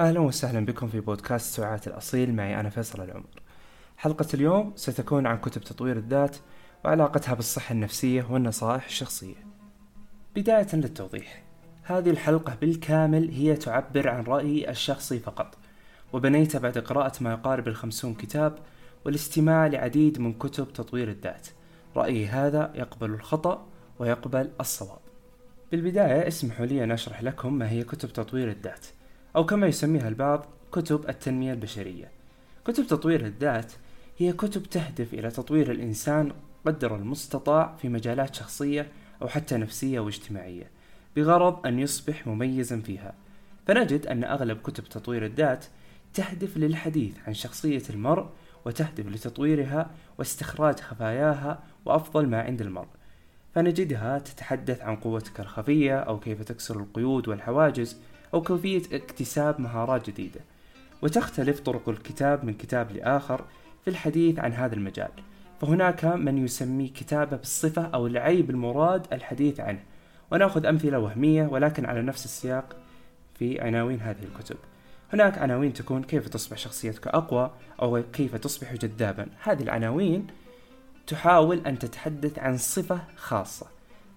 أهلا وسهلا بكم في بودكاست سعات الأصيل. معي أنا فيصل العمر. حلقة اليوم ستكون عن كتب تطوير الذات وعلاقتها بالصحة النفسية والنصائح الشخصية. بداية للتوضيح. هذه الحلقة بالكامل هي تعبر عن رأيي الشخصي فقط وبنيت بعد قراءة ما يقارب الخمسون كتاب والاستماع لعديد من كتب تطوير الذات. رأيي هذا يقبل الخطأ ويقبل الصواب. بالبداية اسمحوا لي أن أشرح لكم ما هي كتب تطوير الذات. أو كما يسميها البعض كتب التنمية البشرية. كتب تطوير الذات هي كتب تهدف إلى تطوير الإنسان قدر المستطاع في مجالات شخصية أو حتى نفسية واجتماعية بغرض أن يصبح مميزا فيها. فنجد أن أغلب كتب تطوير الذات تهدف للحديث عن شخصية المرء وتهدف لتطويرها واستخراج خفاياها وأفضل ما عند المرء. فنجدها تتحدث عن قوتك الخفية أو كيف تكسر القيود والحواجز أو كيفية اكتساب مهارات جديدة. وتختلف طرق الكتاب من كتاب لآخر في الحديث عن هذا المجال. فهناك من يسمي كتابة بالصفة أو العيب المراد الحديث عنه. ونأخذ أمثلة وهمية ولكن على نفس السياق في عناوين هذه الكتب. هناك عناوين تكون كيف تصبح شخصيتك أقوى أو كيف تصبح جذابا. هذه العناوين تحاول أن تتحدث عن صفة خاصة.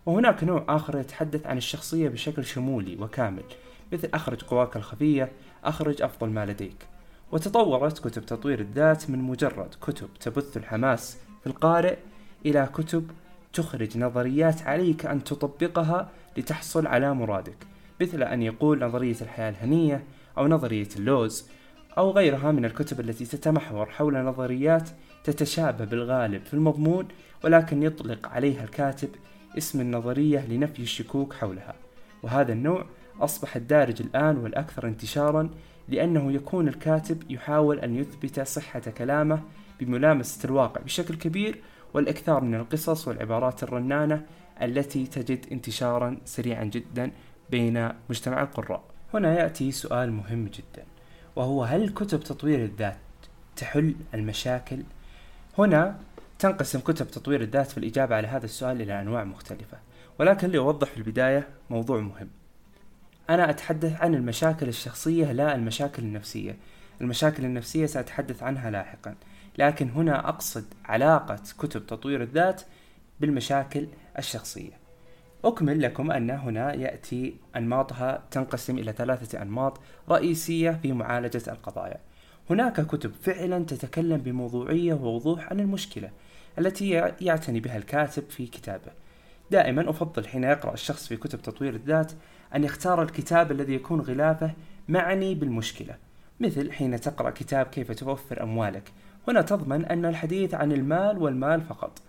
وهناك نوع آخر يتحدث عن الشخصية بشكل شمولي وكامل. مثل أخرج قواك الخفية أخرج أفضل ما لديك وتطورت كتب تطوير الذات من مجرد كتب تبث الحماس في القارئ إلى كتب تخرج نظريات عليك أن تطبقها لتحصل على مرادك مثل أن يقول نظرية الحياة الهنية أو نظرية اللوز أو غيرها من الكتب التي تتمحور حول نظريات تتشابه بالغالب في المضمون ولكن يطلق عليها الكاتب اسم النظرية لنفي الشكوك حولها. وهذا النوع أصبح الدارج الآن والأكثر انتشارا لأنه يكون الكاتب يحاول أن يثبت صحة كلامه بملامسة الواقع بشكل كبير والإكثار من القصص والعبارات الرنانة التي تجد انتشارا سريعا جدا بين مجتمع القراء هنا يأتي سؤال مهم جدا وهو هل كتب تطوير الذات تحل المشاكل؟ هنا تنقسم كتب تطوير الذات في الإجابة على هذا السؤال إلى أنواع مختلفة ولكن لأوضح في البداية موضوع مهم أنا أتحدث عن المشاكل الشخصية لا المشاكل النفسية. المشاكل النفسية سأتحدث عنها لاحقا. لكن هنا أقصد علاقة كتب تطوير الذات بالمشاكل الشخصية. أكمل لكم أن هنا يأتي أنماطها تنقسم إلى ثلاثة أنماط رئيسية في معالجة القضايا. هناك كتب فعلا تتكلم بموضوعية ووضوح عن المشكلة التي يعتني بها الكاتب في كتابه. دائما أفضل حين يقرأ الشخص في كتب تطوير الذات أن يختار الكتاب الذي يكون غلافه معني بالمشكلة مثل حين تقرأ كتاب كيف توفر أموالك. هنا تضمن أن الحديث عن المال والمال فقط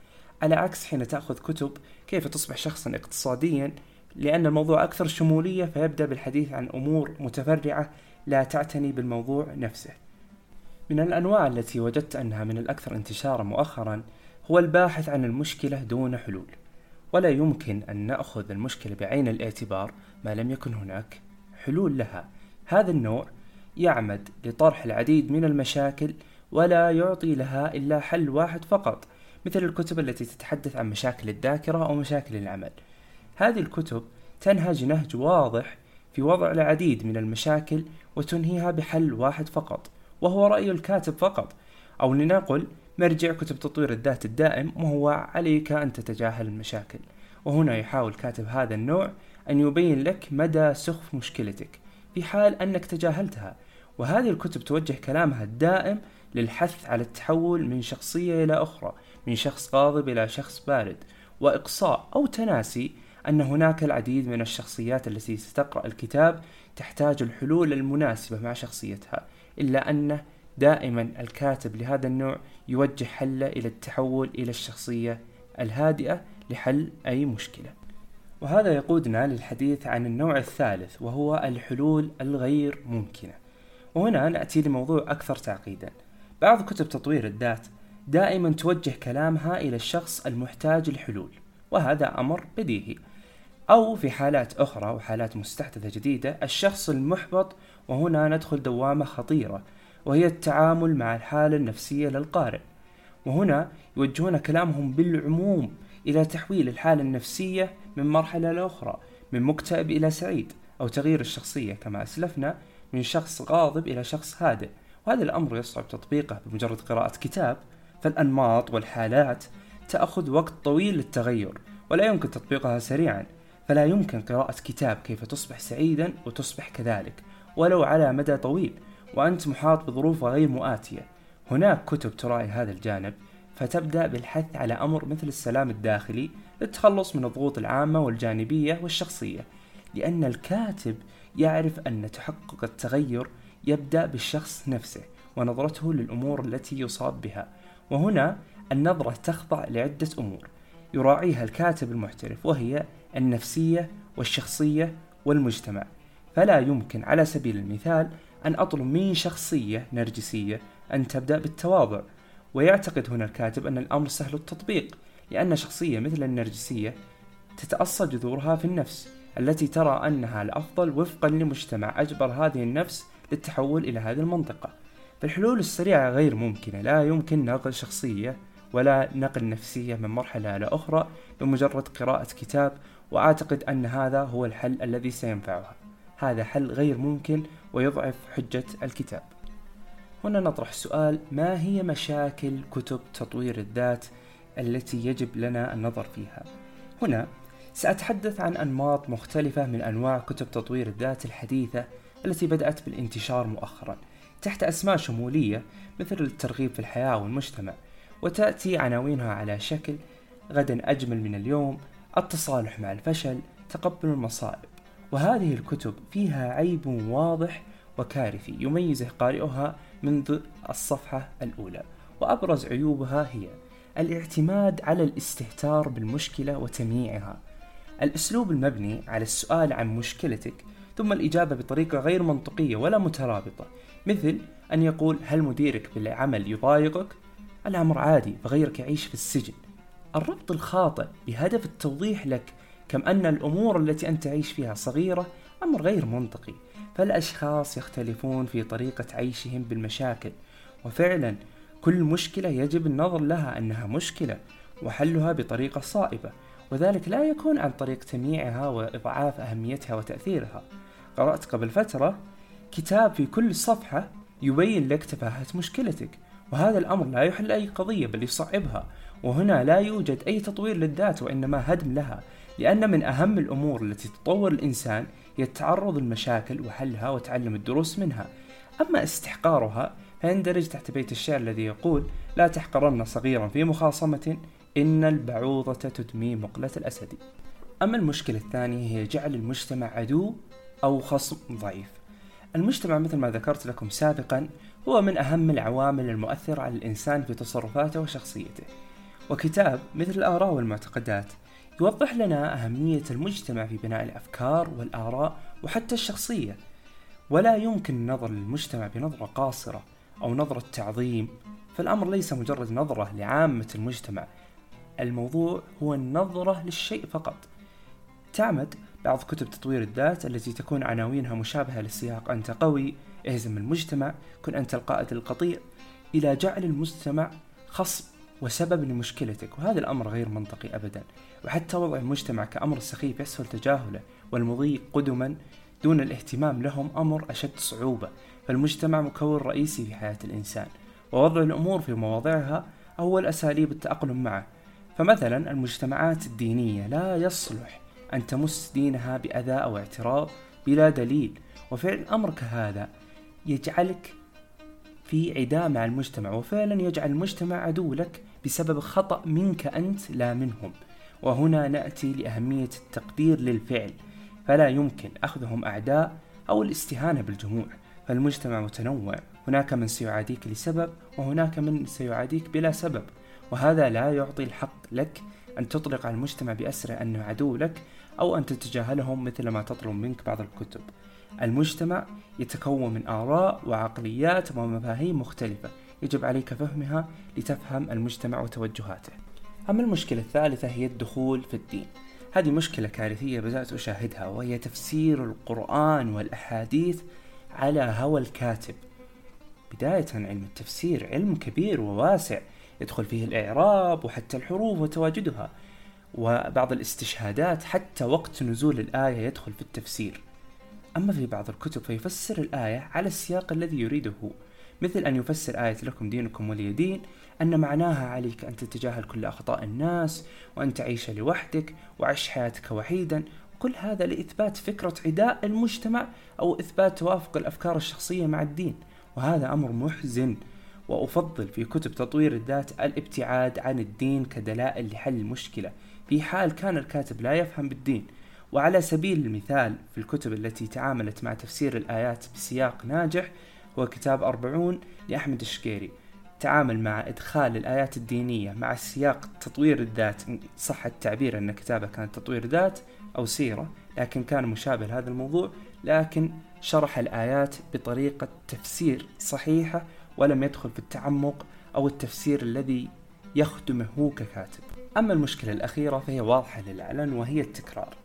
على عكس حين تأخذ كتب كيف تصبح شخصا اقتصاديا لأن الموضوع أكثر شمولية فيبدأ بالحديث عن أمور متفرعة لا تعتني بالموضوع نفسه. من الأنواع التي وجدت أنها من الأكثر انتشارا مؤخرا هو الباحث عن المشكلة دون حلول. ولا يمكن أن نأخذ المشكلة بعين الاعتبار ما لم يكن هناك حلول لها. هذا النوع يعمد لطرح العديد من المشاكل ولا يعطي لها إلا حل واحد فقط مثل الكتب التي تتحدث عن مشاكل الذاكرة أو مشاكل العمل. هذه الكتب تنهج نهج واضح في وضع العديد من المشاكل وتنهيها بحل واحد فقط وهو رأي الكاتب فقط. أو لنقل مرجع كتب تطوير الذات الدائم وهو عليك أن تتجاهل المشاكل. وهنا يحاول كاتب هذا النوع أن يبين لك مدى سخف مشكلتك في حال أنك تجاهلتها. وهذه الكتب توجه كلامها الدائم للحث على التحول من شخصية إلى أخرى من شخص غاضب إلى شخص بارد. وإقصاء أو تناسي أن هناك العديد من الشخصيات التي ستقرأ الكتاب تحتاج الحلول المناسبة مع شخصيتها إلا أنه دائما الكاتب لهذا النوع يوجه حله إلى التحول إلى الشخصية الهادئة لحل أي مشكلة. وهذا يقودنا للحديث عن النوع الثالث وهو الحلول الغير ممكنة. وهنا نأتي لموضوع أكثر تعقيدا. بعض كتب تطوير الذات دائما توجه كلامها إلى الشخص المحتاج لحلول وهذا أمر بديهي. أو في حالات أخرى وحالات مستحدثة جديدة الشخص المحبط وهنا ندخل دوامة خطيرة. وهي التعامل مع الحالة النفسية للقارئ. وهنا يوجهون كلامهم بالعموم إلى تحويل الحالة النفسية من مرحلة لأخرى من مكتئب إلى سعيد أو تغيير الشخصية كما أسلفنا من شخص غاضب إلى شخص هادئ. وهذا الأمر يصعب تطبيقه بمجرد قراءة كتاب. فالأنماط والحالات تأخذ وقت طويل للتغير ولا يمكن تطبيقها سريعا. فلا يمكن قراءة كتاب كيف تصبح سعيدا وتصبح كذلك ولو على مدى طويل. وأنت محاط بظروف غير مؤاتية. هناك كتب تراعي هذا الجانب فتبدأ بالحث على أمر مثل السلام الداخلي للتخلص من الضغوط العامة والجانبية والشخصية لأن الكاتب يعرف أن تحقق التغير يبدأ بالشخص نفسه ونظرته للأمور التي يصاب بها. وهنا النظرة تخضع لعدة أمور يراعيها الكاتب المحترف وهي النفسية والشخصية والمجتمع. فلا يمكن على سبيل المثال أن أطلب من شخصية نرجسية أن تبدأ بالتواضع. ويعتقد هنا الكاتب أن الأمر سهل التطبيق لأن شخصية مثل النرجسية تتأصل جذورها في النفس التي ترى أنها الأفضل وفقا لمجتمع أجبر هذه النفس للتحول إلى هذه المنطقة. فالحلول السريعة غير ممكنة. لا يمكن نقل شخصية ولا نقل نفسية من مرحلة إلى أخرى بمجرد قراءة كتاب وأعتقد أن هذا هو الحل الذي سينفعها. هذا حل غير ممكن ويضعف حجة الكتاب. هنا نطرح السؤال ما هي مشاكل كتب تطوير الذات التي يجب لنا النظر فيها؟ هنا سأتحدث عن أنماط مختلفة من أنواع كتب تطوير الذات الحديثة التي بدأت بالانتشار مؤخرا تحت أسماء شمولية مثل الترغيب في الحياة والمجتمع وتأتي عناوينها على شكل غدا أجمل من اليوم التصالح مع الفشل تقبل المصائب. وهذه الكتب فيها عيب واضح وكارثي يميزه قارئها منذ الصفحة الأولى وأبرز عيوبها هي الاعتماد على الاستهتار بالمشكلة وتمييعها الأسلوب المبني على السؤال عن مشكلتك ثم الإجابة بطريقة غير منطقية ولا مترابطة مثل أن يقول هل مديرك بالعمل يضايقك؟ الأمر عادي فغيرك يعيش في السجن الربط الخاطئ بهدف التوضيح لك كم أن الأمور التي أنت تعيش فيها صغيرة أمر غير منطقي فالأشخاص يختلفون في طريقة عيشهم بالمشاكل وفعلا كل مشكلة يجب النظر لها أنها مشكلة وحلها بطريقة صائبة وذلك لا يكون عن طريق تمييعها وإضعاف أهميتها وتأثيرها. قرأت قبل فترة كتاب في كل صفحة يبين لك تفاهة مشكلتك وهذا الأمر لا يحل أي قضية بل يصعبها وهنا لا يوجد أي تطوير للذات وإنما هدم لها. لأن من أهم الأمور التي تطور الإنسان هي التعرض للمشاكل وحلها وتعلم الدروس منها. أما استحقارها فيندرج تحت بيت الشعر الذي يقول لا تحقرن صغيرا في مخاصمة إن البعوضة تدمي مقلة الأسد أما المشكلة الثانية هي جعل المجتمع عدو أو خصم ضعيف. المجتمع مثل ما ذكرت لكم سابقا هو من أهم العوامل المؤثرة على الإنسان في تصرفاته وشخصيته. وكتاب مثل الآراء والمعتقدات يوضح لنا أهمية المجتمع في بناء الأفكار والآراء وحتى الشخصية. ولا يمكن النظر للمجتمع بنظرة قاصرة أو نظرة تعظيم. فالأمر ليس مجرد نظرة لعامة المجتمع. الموضوع هو النظرة للشيء فقط. تعمد بعض كتب تطوير الذات التي تكون عناوينها مشابهة للسياق. أنت قوي اهزم المجتمع. كن أنت القائد القطيع. إلى جعل المجتمع خصم وسبب لمشكلتك وهذا الأمر غير منطقي أبدا. وحتى وضع المجتمع كأمر سخيف يسهل تجاهله والمضي قدما دون الاهتمام لهم أمر أشد صعوبة. فالمجتمع مكون رئيسي في حياة الإنسان ووضع الأمور في مواضعها أول أساليب التأقلم معه. فمثلا المجتمعات الدينية لا يصلح أن تمس دينها بأذى أو اعتراض بلا دليل وفعل أمر كهذا يجعلك في عداء مع المجتمع وفعلا يجعل المجتمع عدو لك بسبب خطأ منك أنت لا منهم. وهنا نأتي لأهمية التقدير للفعل. فلا يمكن أخذهم أعداء أو الاستهانة بالجموع. فالمجتمع متنوع. هناك من سيعاديك لسبب وهناك من سيعاديك بلا سبب. وهذا لا يعطي الحق لك أن تطلق على المجتمع بأسره أنه عدو لك أو أن تتجاهلهم مثل ما تطلب منك بعض الكتب. المجتمع يتكون من آراء وعقليات ومفاهيم مختلفة. يجب عليك فهمها لتفهم المجتمع وتوجهاته. أما المشكلة الثالثة هي الدخول في الدين. هذه مشكلة كارثية بدأت أشاهدها وهي تفسير القرآن والأحاديث على هوى الكاتب. بداية علم التفسير علم كبير وواسع يدخل فيه الإعراب وحتى الحروف وتواجدها وبعض الاستشهادات حتى وقت نزول الآية يدخل في التفسير. أما في بعض الكتب فيفسر الآية على السياق الذي يريده هو مثل أن يفسر آية لكم دينكم ولي دين أن معناها عليك أن تتجاهل كل أخطاء الناس وأن تعيش لوحدك وعيش حياتك وحيدا. كل هذا لإثبات فكرة عداء المجتمع أو إثبات توافق الأفكار الشخصية مع الدين. وهذا أمر محزن. وأفضل في كتب تطوير الذات الابتعاد عن الدين كدلائل لحل المشكلة. في حال كان الكاتب لا يفهم بالدين وعلى سبيل المثال في الكتب التي تعاملت مع تفسير الآيات بسياق ناجح هو كتاب أربعون لأحمد الشقيري تعامل مع إدخال الآيات الدينية مع سياق تطوير الذات صح التعبير أن كتابة كان تطوير ذات أو سيرة لكن كان مشابه لهذا الموضوع لكن شرح الآيات بطريقة تفسير صحيحة ولم يدخل في التعمق أو التفسير الذي يخدمه هو ككاتب. أما المشكلة الأخيرة فهي واضحة للعلن وهي التكرار.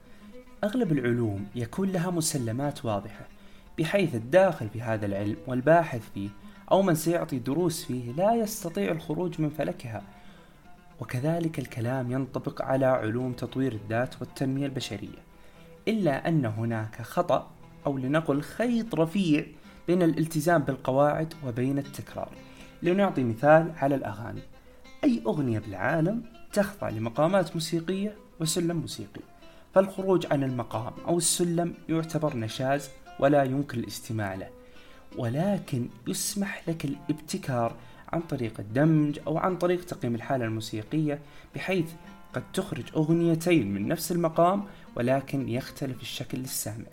أغلب العلوم يكون لها مسلمات واضحة بحيث الداخل في هذا العلم والباحث فيه أو من سيعطي دروس فيه لا يستطيع الخروج من فلكها. وكذلك الكلام ينطبق على علوم تطوير الذات والتنمية البشرية إلا أن هناك خطأ أو لنقل خيط رفيع بين الالتزام بالقواعد وبين التكرار. لنعطي مثال على الأغاني. أي أغنية بالعالم تخضع لمقامات موسيقية وسلم موسيقي؟ فالخروج عن المقام أو السلم يعتبر نشاز ولا يمكن الاستماع له ولكن يسمح لك الابتكار عن طريق الدمج أو عن طريق تقييم الحالة الموسيقية بحيث قد تخرج أغنيتين من نفس المقام ولكن يختلف الشكل للسامع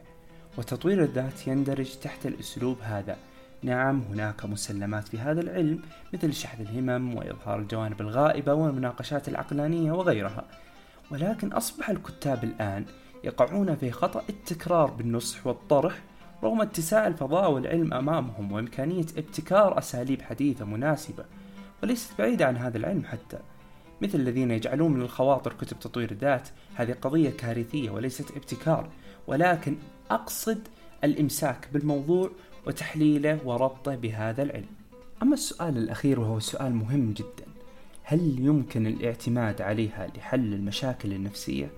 وتطوير الذات يندرج تحت الأسلوب هذا. نعم هناك مسلمات في هذا العلم مثل شحذ الهمم وإظهار الجوانب الغائبة والمناقشات العقلانية وغيرها. ولكن أصبح الكتاب الآن يقعون في خطأ التكرار بالنصح والطرح رغم اتساع الفضاء والعلم أمامهم وإمكانية ابتكار أساليب حديثة مناسبة وليست بعيدة عن هذا العلم حتى. مثل الذين يجعلون من الخواطر كتب تطوير الذات هذه قضية كارثية وليست ابتكار ولكن أقصد الإمساك بالموضوع وتحليله وربطه بهذا العلم. أما السؤال الأخير وهو سؤال مهم جدا. هل يمكن الاعتماد عليها لحل المشاكل النفسية؟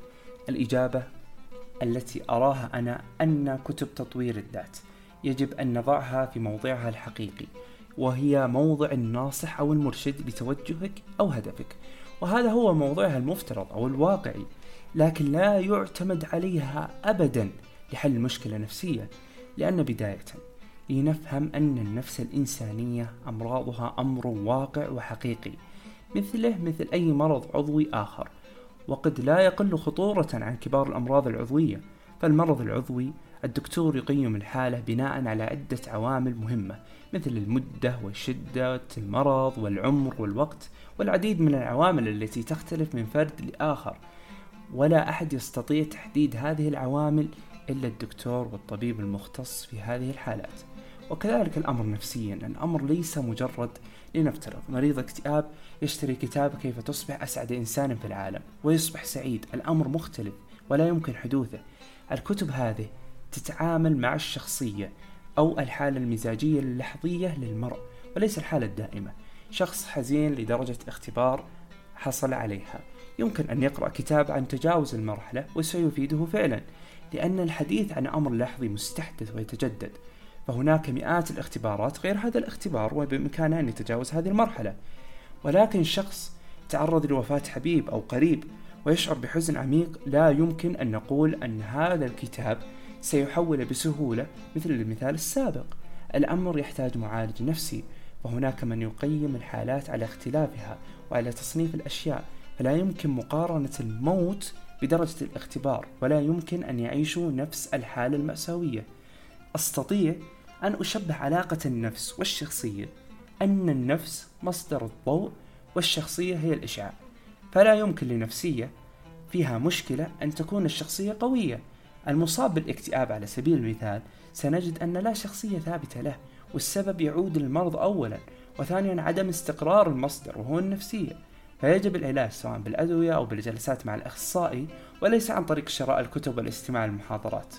الإجابة التي أراها أنا أن كتب تطوير الذات يجب أن نضعها في موضعها الحقيقي وهي موضع الناصح أو المرشد لتوجهك أو هدفك وهذا هو موضعها المفترض أو الواقعي لكن لا يعتمد عليها أبدا لحل مشكلة نفسية لأن بداية لنفهم أن النفس الإنسانية أمراضها أمر واقع وحقيقي مثله مثل أي مرض عضوي آخر وقد لا يقل خطورة عن كبار الأمراض العضوية. فالمرض العضوي الدكتور يقيم الحالة بناء على عدة عوامل مهمة مثل المدة وشدة المرض والعمر والوقت والعديد من العوامل التي تختلف من فرد لآخر. ولا أحد يستطيع تحديد هذه العوامل إلا الدكتور والطبيب المختص في هذه الحالات. وكذلك الأمر نفسيا الأمر ليس مجرد لنفترض مريض اكتئاب يشتري كتاب كيف تصبح أسعد إنسان في العالم ويصبح سعيد الأمر مختلف ولا يمكن حدوثه. الكتب هذه تتعامل مع الشخصية أو الحالة المزاجية اللحظية للمرء وليس الحالة الدائمة. شخص حزين لدرجة اختبار حصل عليها. يمكن أن يقرأ كتاب عن تجاوز المرحلة وسيفيده فعلا لأن الحديث عن أمر لحظي مستحدث ويتجدد. فهناك مئات الاختبارات غير هذا الاختبار وبإمكانه أن يتجاوز هذه المرحلة. ولكن شخص تعرض لوفاة حبيب أو قريب ويشعر بحزن عميق لا يمكن أن نقول أن هذا الكتاب سيحول بسهولة مثل المثال السابق. الأمر يحتاج معالج نفسي وهناك من يقيم الحالات على اختلافها وعلى تصنيف الأشياء. فلا يمكن مقارنة الموت بدرجة الاختبار ولا يمكن أن يعيشوا نفس الحالة المأساوية. أستطيع أن أشبه علاقة النفس والشخصية أن النفس مصدر الضوء والشخصية هي الإشعاع. فلا يمكن لنفسية فيها مشكلة أن تكون الشخصية قوية. المصاب بالاكتئاب على سبيل المثال سنجد أن لا شخصية ثابتة له والسبب يعود للمرض أولا وثانيا عدم استقرار المصدر وهو النفسية. فيجب العلاج سواء بالأدوية أو بالجلسات مع الأخصائي وليس عن طريق شراء الكتب والاستماع للمحاضرات.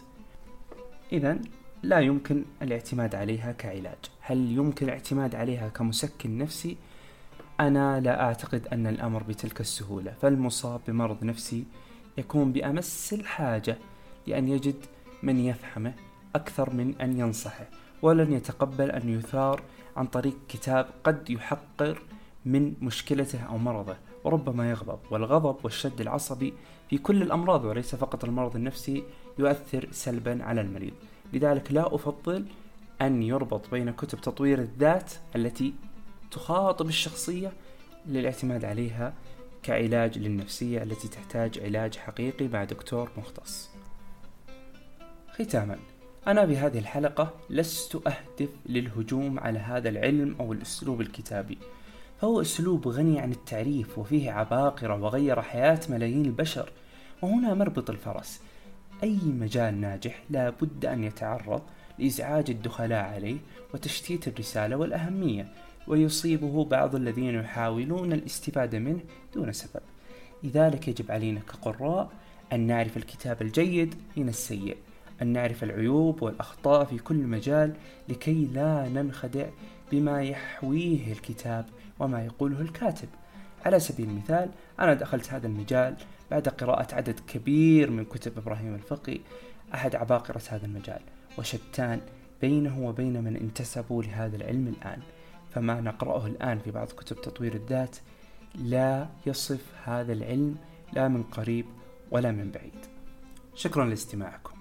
إذا لا يمكن الاعتماد عليها كعلاج. هل يمكن الاعتماد عليها كمسكن نفسي؟ أنا لا أعتقد أن الأمر بتلك السهولة فالمصاب بمرض نفسي يكون بأمس الحاجة لأن يجد من يفهمه أكثر من أن ينصحه ولن يتقبل أن يثار عن طريق كتاب قد يحقر من مشكلته أو مرضه وربما يغضب. والغضب والشد العصبي في كل الأمراض وليس فقط المرض النفسي يؤثر سلبا على المريض. لذلك لا أفضل أن يربط بين كتب تطوير الذات التي تخاطب الشخصية للاعتماد عليها كعلاج للنفسية التي تحتاج علاج حقيقي مع دكتور مختص. ختاما أنا بهذه الحلقة لست أهدف للهجوم على هذا العلم أو الأسلوب الكتابي فهو أسلوب غني عن التعريف وفيه عباقرة وغير حياة ملايين البشر وهنا مربط الفرس أي مجال ناجح لا بد أن يتعرض لإزعاج الدخلاء عليه وتشتيت الرسالة والأهمية ويصيبه بعض الذين يحاولون الاستفادة منه دون سبب. لذلك يجب علينا كقراء أن نعرف الكتاب الجيد من السيء أن نعرف العيوب والأخطاء في كل مجال لكي لا ننخدع بما يحويه الكتاب وما يقوله الكاتب. على سبيل المثال أنا دخلت هذا المجال بعد قراءة عدد كبير من كتب إبراهيم الفقي أحد عباقرة هذا المجال وشتان بينه وبين من انتسبوا لهذا العلم الآن. فما نقرأه الآن في بعض كتب تطوير الذات لا يصف هذا العلم لا من قريب ولا من بعيد. شكرا لاستماعكم.